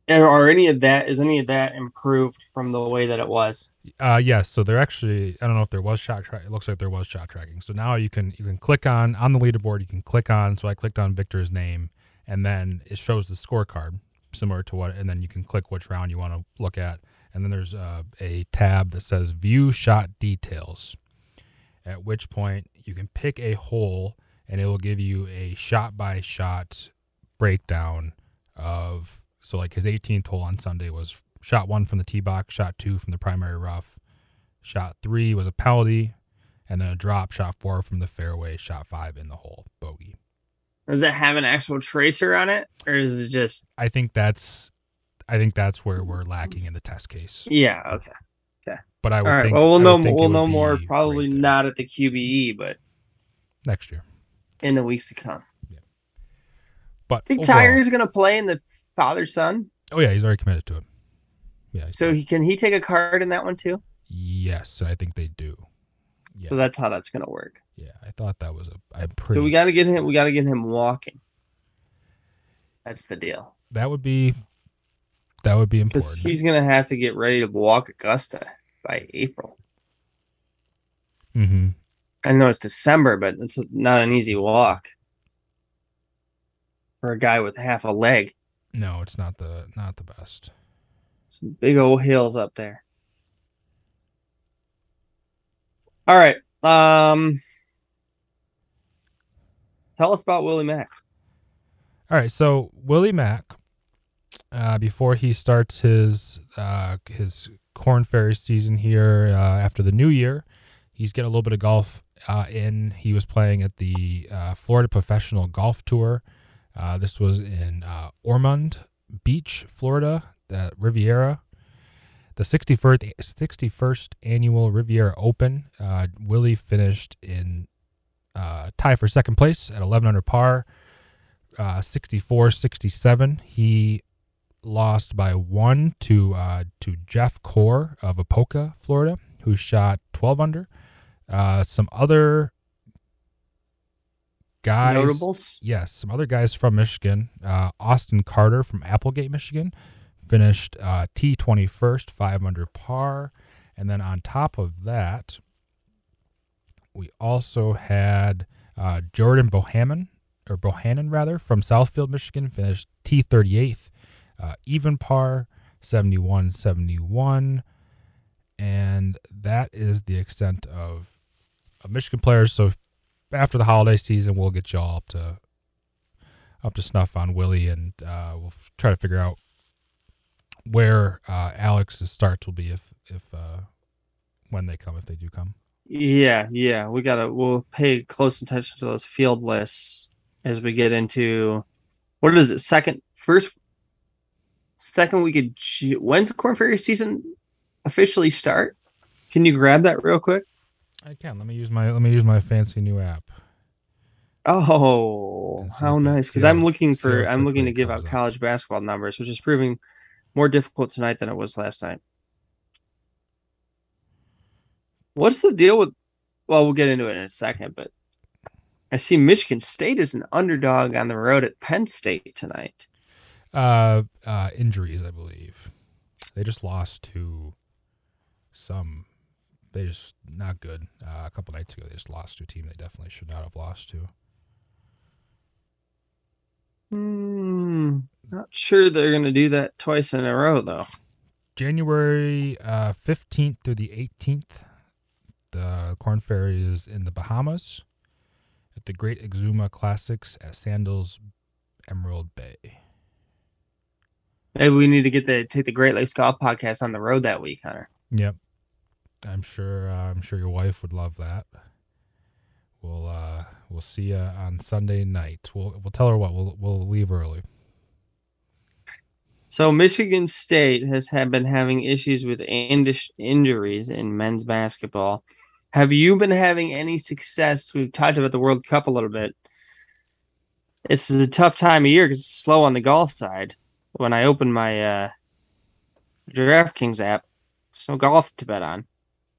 Are any of that is any of that improved from the way that it was? Uh, yes. So they're actually I don't know if there was shot track. It looks like there was shot tracking. So now you can you can click on on the leaderboard. You can click on. So I clicked on Viktor's name, and then it shows the scorecard similar to what, and then you can click which round you want to look at, and then there's uh, a tab that says View Shot Details. At which point you can pick a hole, and it will give you a shot by shot breakdown of so like his 18th hole on Sunday was shot one from the tee box, shot two from the primary rough, shot three was a penalty, and then a drop, shot four from the fairway, shot five in the hole, bogey. Does it have an actual tracer on it, or is it just? I think that's, I think that's where we're lacking in the test case. Yeah. Okay. Okay. But I would All right. think Well, we'll know. would think it We'll know more. Probably right not at the QBE, but next year. in the weeks to come. Yeah. But I think overall- Tiger's going to play in the father son. Oh yeah, he's already committed to it. Yeah. So he can he take a card in that one too. yes, I think they do. Yeah. So that's how that's going to work. yeah, I thought that was a. I'm pretty. So we got to get him. We got to get him walking. That's the deal. that would be. That would be important. he's going to have to get ready to walk Augusta by April. hmm I know it's December, but it's not an easy walk for a guy with half a leg. No, it's not the not the best. Some big old hills up there. All right. Um tell us about Willie Mack. All right, so Willie Mack, uh, before he starts his uh, his Korn Ferry season here uh, after the new year, he's getting a little bit of golf uh, in. He was playing at the uh, Florida Professional Golf Tour. Uh, this was in uh, Ormond Beach, Florida, the Riviera. The 61st, 61st annual Riviera Open. Uh, Willie finished in uh, tie for second place at 11 under par uh, 64 67. He lost by one to uh, to Jeff Core of Apopka, Florida, who shot 12 under. Some other guys. Notables. Yes, some other guys from Michigan. Uh, Austin Carter from Applegate, Michigan, finished uh, T 21st, five under par. And then on top of that, we also had uh, Jordan Bohannon, or Bohannon rather, from Southfield, Michigan, finished T 38th, uh, even par, 71 71. And that is the extent of, of Michigan players. So after the holiday season, we'll get y'all up to up to snuff on Willie, and uh, we'll f- try to figure out where uh, Alex's starts will be if if uh, when they come, if they do come. Yeah, yeah. We gotta we'll pay close attention to those field lists as we get into what is it, second first second week of when's the Korn Ferry season officially start? Can you grab that real quick? I can. Let me use my let me use my fancy new app. Oh, how nice! Because I'm looking for I'm looking to give out college basketball numbers, which is proving more difficult tonight than it was last night. What's the deal with? Well, we'll get into it in a second, but I see Michigan State is an underdog on the road at Penn State tonight. Uh, uh, injuries, I believe. They just lost to some. They just not good. Uh, a couple nights ago, they just lost to a team they definitely should not have lost to. Hmm, not sure they're going to do that twice in a row, though. January uh, 15th through the 18th, the Korn Ferry is in the Bahamas at the Great Exuma Classics at Sandals Emerald Bay. Maybe we need to get the take the Great Lakes Golf Podcast on the road that week, Hunter. Yep, I'm sure. Uh, I'm sure your wife would love that. We'll uh, we'll see you on Sunday night. We'll we'll tell her what we'll we'll leave early. So Michigan State has had been having issues with injuries in men's basketball. Have you been having any success? We've talked about the World Cup a little bit. This is a tough time of year because it's slow on the golf side. When I open my uh, DraftKings app, there's no golf to bet on,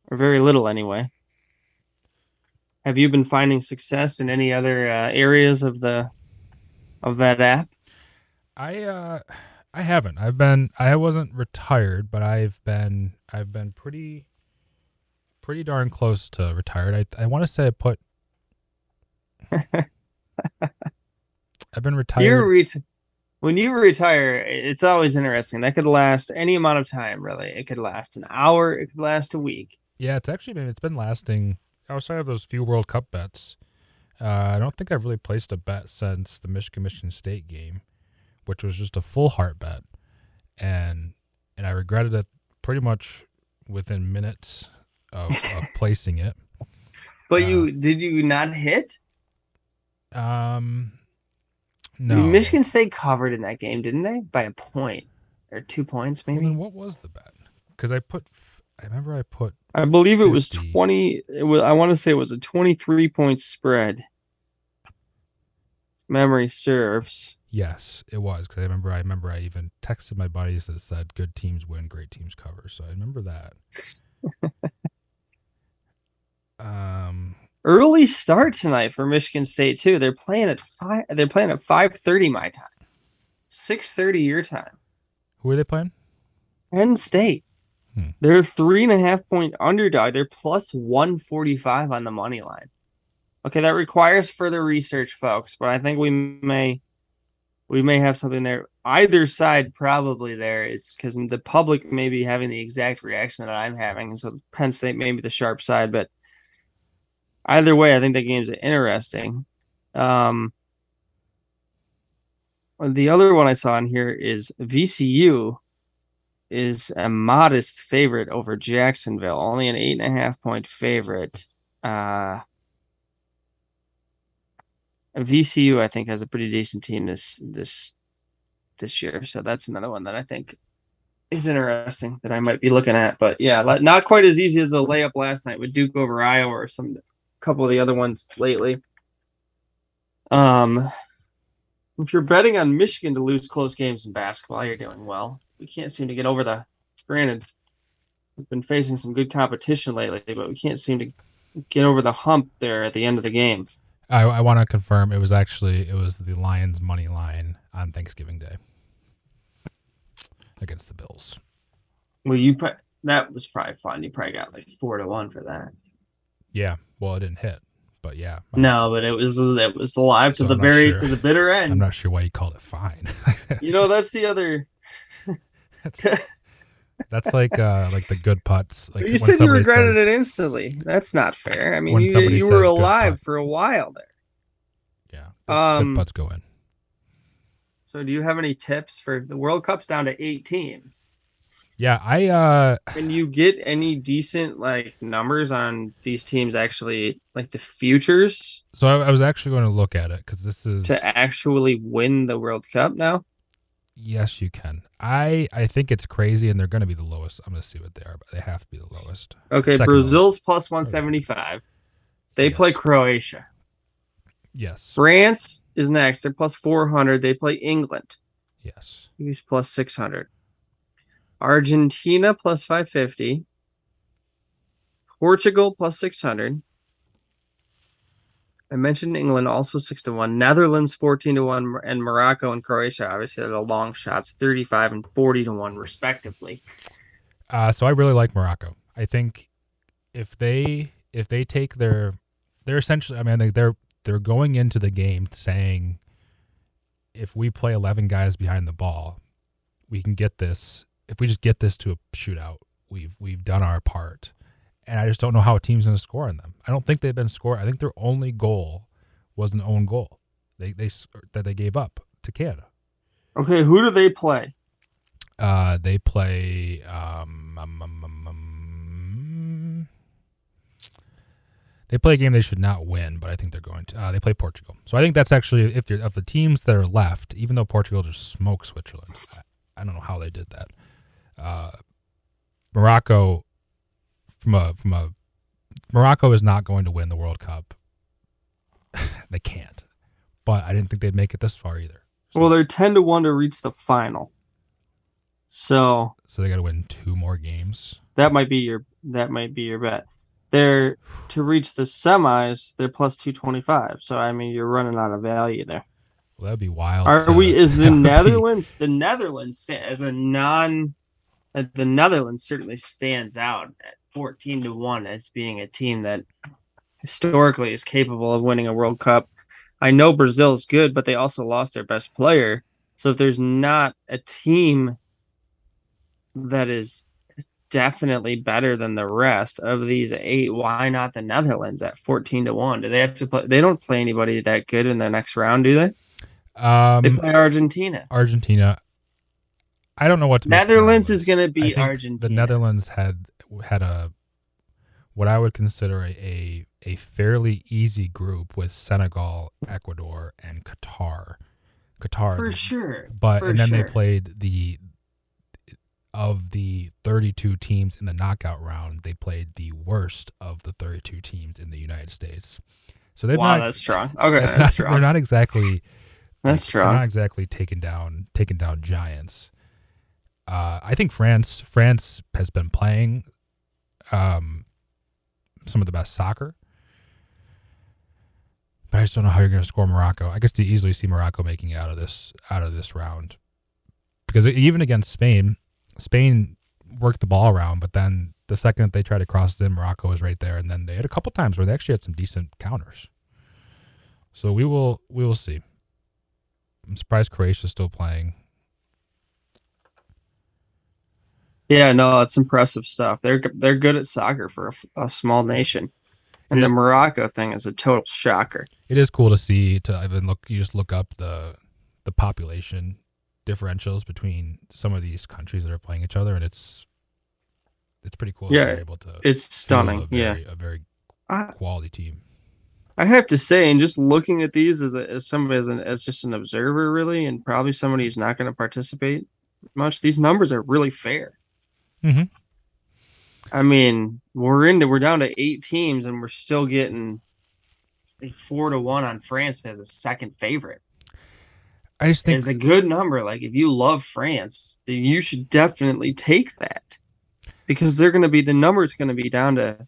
or very little anyway. Have you been finding success in any other uh, areas of the of that app? I uh I haven't. I've been. I wasn't retired, but I've been. I've been pretty. Pretty darn close to retired. I I want to say I put. I've been retired. You're re- when you retire, it's always interesting. That could last any amount of time, really. It could last an hour. It could last a week. Yeah, it's actually been. It's been lasting outside of those few World Cup bets. Uh, I don't think I've really placed a bet since the Michigan Michigan State game, which was just a full heart bet, and and I regretted it pretty much within minutes of, of placing it. But uh, you did you not hit? Um, no. Michigan State covered in that game, didn't they? By a point or two points, maybe. What was the bet? Because I put, I remember I put. I believe 50. it was twenty. It was. I want to say it was a twenty-three point spread. Memory serves. Yes, it was because I remember. I remember I even texted my buddies that said, "Good teams win, great teams cover." So I remember that. um, early start tonight for Michigan State too. They're playing at five. They're playing at five thirty my time, six thirty your time. Who are they playing? Penn State. Hmm. They're three and a half point underdog. They're plus one forty five on the money line. Okay, that requires further research, folks. But I think we may we may have something there. Either side probably there is because the public may be having the exact reaction that I'm having, and so Penn State may be the sharp side, but either way, I think the game's interesting. Um, the other one I saw in here is VCU is a modest favorite over Jacksonville, only an eight and a half point favorite. Uh, VCU, I think, has a pretty decent team this this this year, so that's another one that I think is interesting that I might be looking at. But yeah, not quite as easy as the layup last night with Duke over Iowa or some couple of the other ones lately. Um, if you're betting on Michigan to lose close games in basketball, you're doing well. We can't seem to get over the. Granted, we've been facing some good competition lately, but we can't seem to get over the hump there at the end of the game. I, I want to confirm it was actually it was the Lions money line on Thanksgiving Day against the Bills. Well, you put that was probably fun. You probably got like four to one for that. Yeah, well, it didn't hit, but yeah. No, but it was it was alive so to the very sure. to the bitter end. I'm not sure why you called it fine. you know, that's the other. That's, that's like uh like the good putts. Like you said you regretted says, it instantly. That's not fair. I mean, you, you were alive for a while there. Yeah. Um, good putts go in. So, do you have any tips for the World Cup's down to eight teams? Yeah, I uh Can you get any decent like numbers on these teams actually like the futures? So I, I was actually going to look at it because this is to actually win the World Cup now. Yes, you can. I I think it's crazy, and they're going to be the lowest. I'm going to see what they are, but they have to be the lowest. Okay, Second Brazil's plus one seventy five. They yes. play Croatia. Yes. France is next. They're plus four hundred. They play England. Yes. He's plus six hundred. Argentina plus 550. Portugal plus 600. I mentioned England also 6 to 1. Netherlands 14 to 1 and Morocco and Croatia obviously the long shots 35 and 40 to 1 respectively. Uh, so I really like Morocco. I think if they if they take their they're essentially I mean they're they're going into the game saying if we play 11 guys behind the ball, we can get this if we just get this to a shootout, we've we've done our part. And I just don't know how a team's going to score on them. I don't think they've been scored. I think their only goal was an own goal. They they that they gave up to Canada. Okay, who do they play? Uh, they play um, um, um, um, um they play a game they should not win, but I think they're going to. Uh, they play Portugal, so I think that's actually if you're of the teams that are left, even though Portugal just smoked Switzerland. I, I don't know how they did that uh, Morocco from a from a Morocco is not going to win the World Cup. they can't. But I didn't think they'd make it this far either. So, well, they're ten to one to reach the final. So So they gotta win two more games. That might be your that might be your bet. They're to reach the semis, they're plus two twenty five. So I mean you're running out of value there. Well, that'd be wild. Are to- we? Is the would be- Netherlands the Netherlands as a non? uh, The Netherlands certainly stands out at fourteen to one as being a team that historically is capable of winning a World Cup. I know Brazil's good, but they also lost their best player. So if there's not a team that is definitely better than the rest of these eight, why not the Netherlands at fourteen to one? Do they have to play? They don't play anybody that good in the next round, do they? They Um, play Argentina. Argentina. I don't know what Netherlands is going to be Argentina. The Netherlands had had a what I would consider a, a a fairly easy group with Senegal, Ecuador, and Qatar. Qatar, for sure. but for and then sure. they played the of the 32 teams in the knockout round. They played the worst of the 32 teams in the United States. So they've Wow, not. that's strong. Okay, that's that's, not, strong. They're not exactly that's like, strong. They're not exactly taking down taking down giants. Uh, I think France France has been playing um, some of the best soccer, but I just don't know how you're going to score Morocco. I guess to easily see Morocco making it out of this out of this round because even against Spain, Spain worked the ball around, but then the second they tried to cross it in, Morocco was right there, and then they had a couple times where they actually had some decent counters. So we will we will see. I'm surprised Croatia's still playing. Yeah, no, it's impressive stuff. They're they're good at soccer for a small nation, and Yeah. the Morocco thing is a total shocker. It is cool to see to even look you just look up the the population differentials between some of these countries that are playing each other and it's it's pretty cool Yeah, able to It's stunning. a yeah, a very I, quality team. I have to say, and just looking at these as a, as somebody as an as just an observer, really, and probably somebody who's not going to participate much. These numbers are really fair. Mhm. I mean, we're into we're down to eight teams, and we're still getting a four to one on France as a second favorite. I just think Is a good number. Like if you love France, then you should definitely take that because they're going to be the number is going to be down to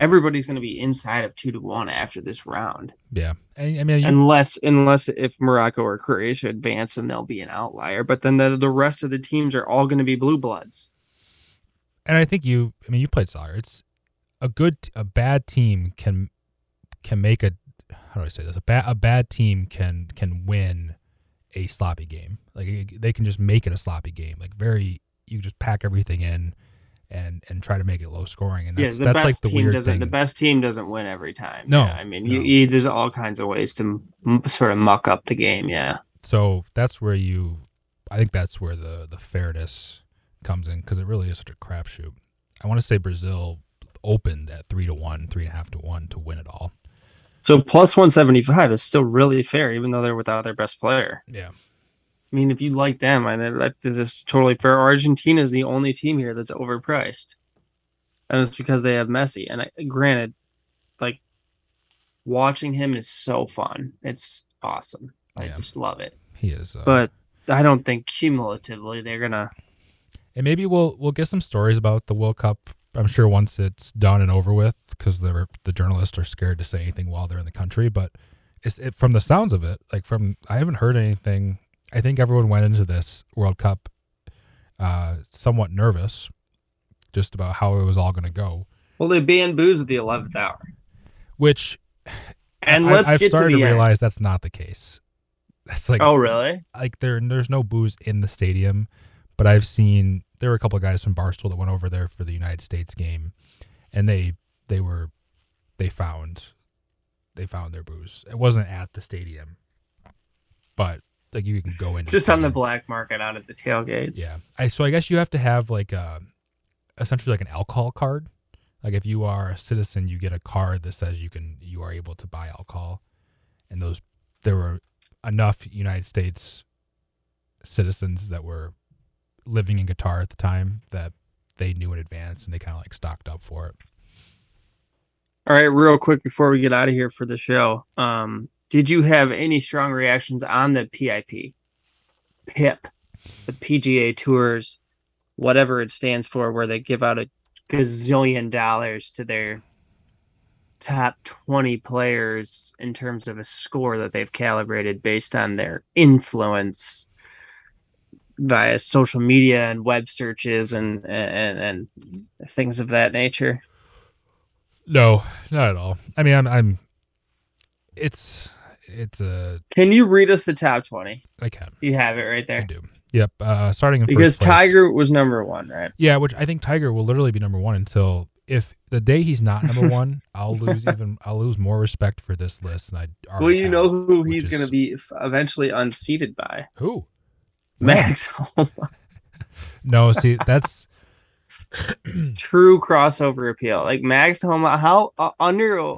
everybody's going to be inside of two to one after this round. yeah. I, I mean you, unless unless if Morocco or Croatia advance and they'll be an outlier. But then the the rest of the teams are all going to be blue bloods. And I think you I mean you played soccer. It's a good a bad team can can make a how do I say this? A bad a bad team can can win a sloppy game. Like they can just make it a sloppy game. Like very you just pack everything in and and try to make it low scoring and Yeah, the that's best like the team doesn't. thing. The best team doesn't win every time. No, Yeah, I mean, you, you there's all kinds of ways to m- sort of muck up the game. Yeah, So that's where you I think that's where the the fairness comes in because it really is such a crapshoot. I want to say Brazil opened at three to one, three and a half to one to win it all. so plus one seventy five is still really fair, even though they're without their best player. Yeah. I mean, if you like them, I mean, that is totally fair. Argentina is the only team here that's overpriced, and it's because they have Messi. And I, granted, like watching him is so fun. It's awesome. I Yeah. just love it. He is. Uh, But I don't think cumulatively they're gonna. And maybe we'll we'll get some stories about the World Cup. I'm sure once it's done and over with, because the the journalists are scared to say anything while they're in the country. But it's it, from the sounds of it, like from I haven't heard anything. I think everyone went into this World Cup uh, somewhat nervous, just about how it was all going to go. Well, they banned booze at the eleventh hour, Which and I, let's I've get to started the to end. realize that's not the case. That's like Oh, really? like there there's no booze in the stadium, but I've seen there were a couple of guys from Barstool that went over there for the United States game, and they they were they found they found their booze. It wasn't at the stadium, but like you can go in Just on the black market out at the tailgates. yeah. I so I guess you have to have like a essentially like an alcohol card. Like if you are a citizen, you get a card that says you can you are able to buy alcohol, and those there were enough United States citizens that were living in Qatar at the time that they knew in advance and they kind of like stocked up for it. All right, real quick before we get out of here for the show, um, did you have any strong reactions on the PIP, PIP, the PGA Tours, whatever it stands for, where they give out a gazillion dollars to their top 20 players in terms of a score that they've calibrated based on their influence via social media and web searches and and and things of that nature. No, not at all. I mean, I'm, I'm. It's, it's a. Can you read us the top 20? I can. You have it right there. I do. Yep. Uh, starting in Because first place- Tiger was number one, right? Yeah, which I think Tiger will literally be number one until if the day he's not number one, I'll lose even I'll lose more respect for this list than I. Well, you know who he's going to be eventually unseated by Who? Max Homa. No, see that's True crossover appeal. Like Max Homa, how uh, under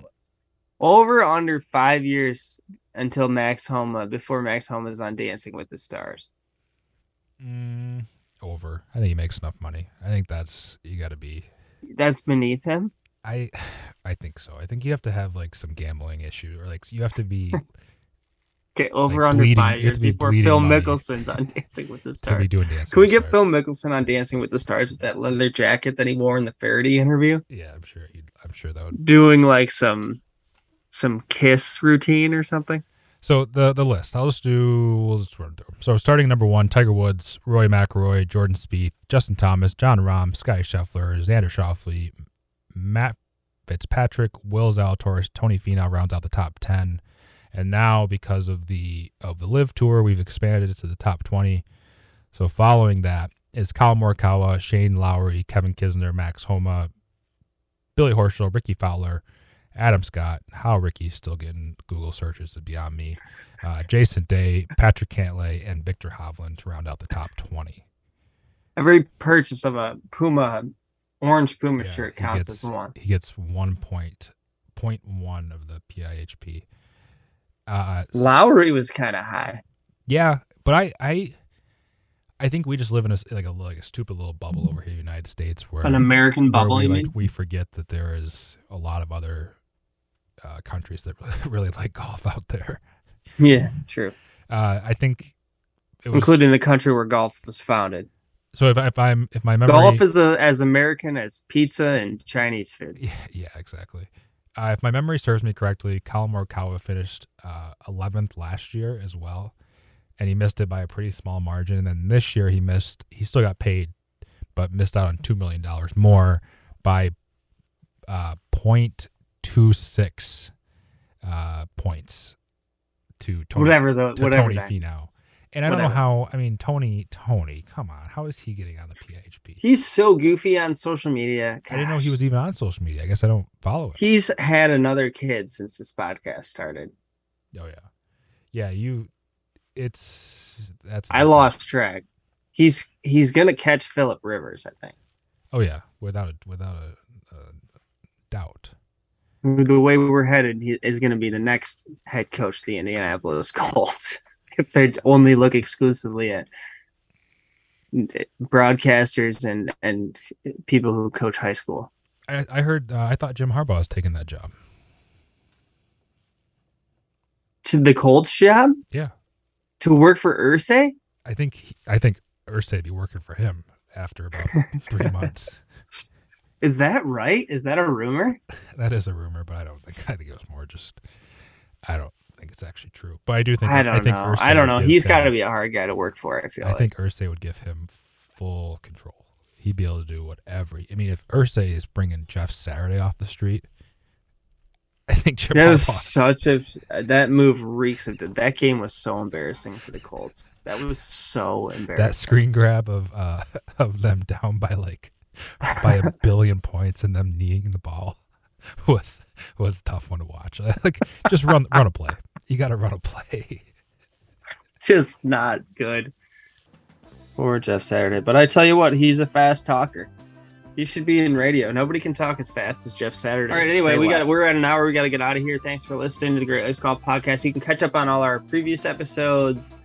over under five years until Max Homa before Max Homa is on Dancing with the Stars. mm, over. I think he makes enough money. I think that's you got to be. That's beneath him. I, I think so. I think you have to have like some gambling issue, or like you have to be Okay, over Like under bleeding- five years be before Phil money. Mickelson's on Dancing with the Stars. Can we get stars. Phil Mickelson on Dancing with the Stars with that leather jacket that he wore in the Faraday interview? Yeah, I'm sure. He'd, I'm sure that would. Doing like some some kiss routine or something. So the the list, I'll just do. We'll just run through. So starting number one, Tiger Woods, Rory McIlroy, Jordan Spieth, Justin Thomas, Jon Rahm, Scottie Scheffler, Xander Schauffele, Matt Fitzpatrick, Will Zalatoris, Tony Finau rounds out the top ten, and now because of the of the LIV Tour, we've expanded it to the top twenty. So following that is Kyle Morikawa, Shane Lowry, Kevin Kisner, Max Homa, Billy Horschel, Rickie Fowler, Adam Scott. How Rickie's still getting Google searches is beyond me. Uh, Jason Day, Patrick Cantlay, and Viktor Hovland to round out the top 20. Every purchase of a Puma orange Puma Yeah, shirt counts gets- as one. He gets one point, point one of the PIHP. Uh, Lowry was kind of high. yeah, but I, I, I think we just live in a s- like a like a stupid little bubble over here, in the United States, where An American where bubble, we you like mean? we forget that there is a lot of other uh, countries that really, really like golf out there. Yeah, true. Uh, I think it was Including the country where golf was founded. so. If, I- if I'm if my memory Golf is a, as American as pizza and Chinese food. Yeah, yeah, exactly. Uh, if my memory serves me correctly, Collin Morikawa finished uh, 11th last year as well, and he missed it by a pretty small margin. And then this year he missed. He still got paid, but missed out on two million dollars more by uh, 0.26 uh, points to Tony, Whatever the to whatever Tony that. Finau. And I don't know how. I mean, Tony, Tony, come on, how is he getting on the PHP? He's so goofy on social media. I didn't know he was even on social media. I guess I don't follow it. He's had another kid since this podcast started. Oh yeah, yeah. You, it's that's. I lost track. He's he's gonna catch Philip Rivers, I think. Oh yeah, without a without a, a doubt. The way we're headed he is going to be the next head coach the Indianapolis Colts. If they only look exclusively at broadcasters and and people who coach high school. I I heard. Uh, I thought Jim Harbaugh was taking that job. To the Colts job Yeah, to work for Irsay? I think he, I think Irsay be working for him after about three months. Is that right? Is that a rumor? That is a rumor, but I don't think. I think it was more just. I don't think it's actually true, but I do think. I don't think know. Irsay I don't know. He's got to be a hard guy to work for. I feel I like. think Irsay would give him full control. He'd be able to do whatever. I mean, if Irsay is bringing Jeff Saturday off the street, I think Jim That was such a that move reeks of that game was so embarrassing for the Colts. That was so embarrassing. that screen grab of uh of them down by like by a billion points and them kneeing the ball was was a tough one to watch. Like just run run a play. You got to run a play. just not good. Poor Jeff Saturday. But I tell you what, he's a fast talker. He should be in radio. Nobody can talk as fast as Jeff Saturday. All right, anyway, Say we got we're at an hour. We got to get out of here. Thanks for listening to the Great Lakes Golf Podcast. You can catch up on all our previous episodes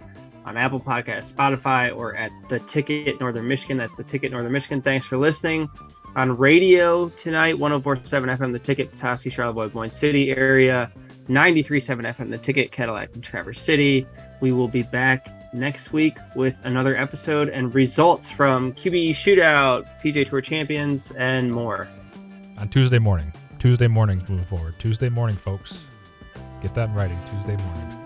on Apple Podcasts, Spotify, or at the Ticket Northern Michigan. That's the Ticket Northern Michigan. Thanks for listening. On radio tonight, 1047 FM, the Ticket, Petoskey, Charlevoix, Boyne City area, 93.7 FM, the Ticket, Cadillac, and Traverse City. We will be back next week with another episode and results from QBE Shootout, PGA Tour Champions, and more. On Tuesday morning. Tuesday mornings moving forward. Tuesday morning, folks. Get that in writing. Tuesday morning.